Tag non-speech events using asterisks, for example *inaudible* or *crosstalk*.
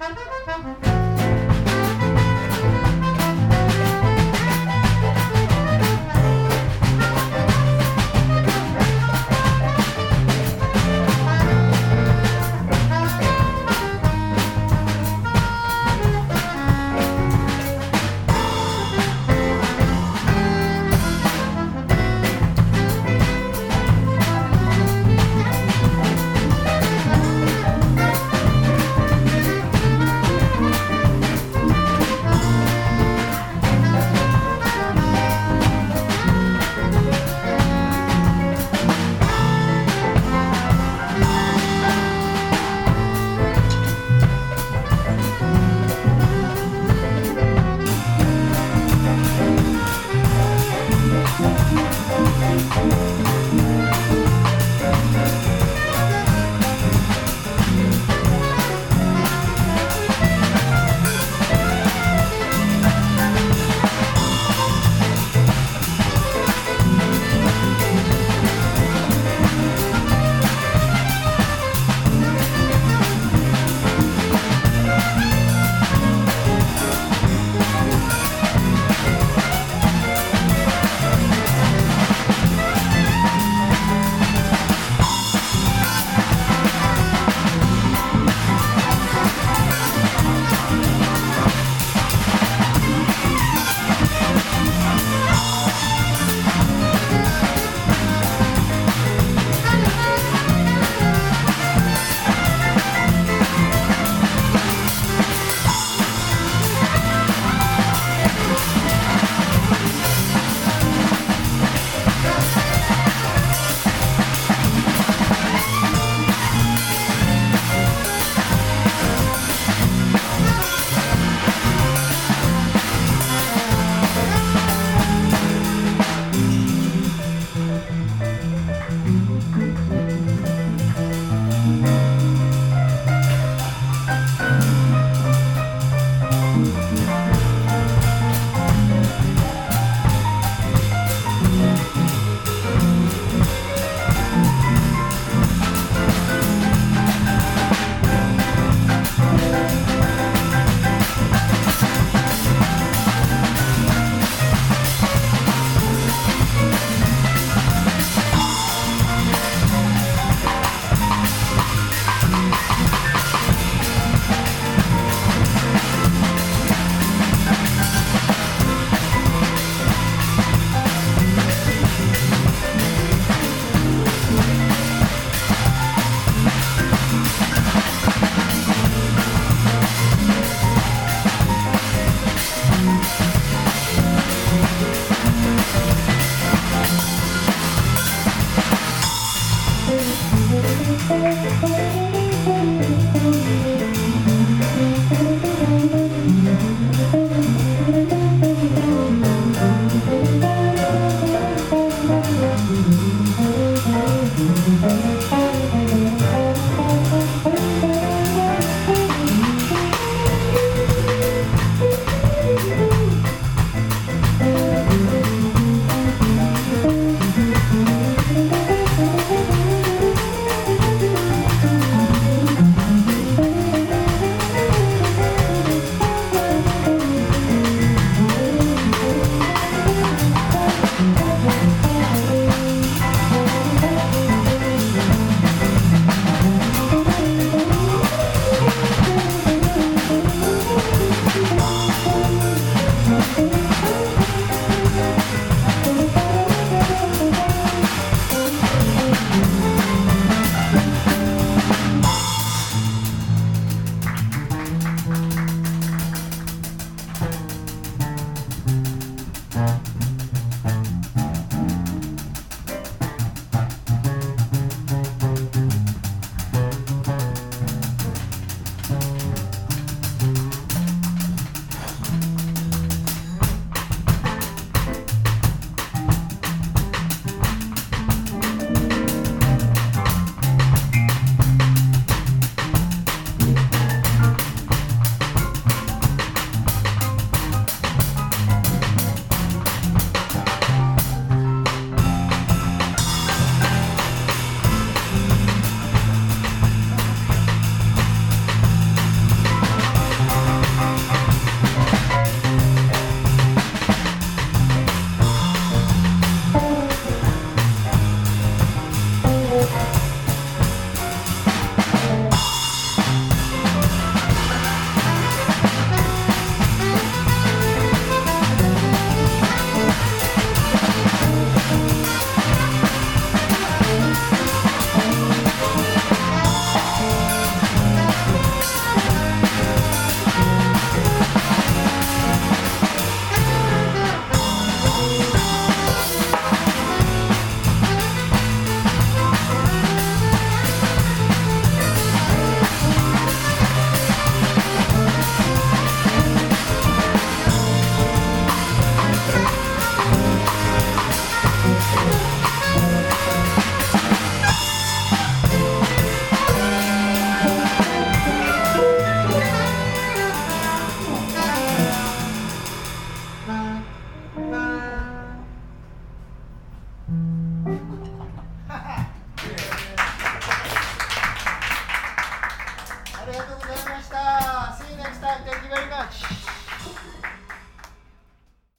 Música *laughs*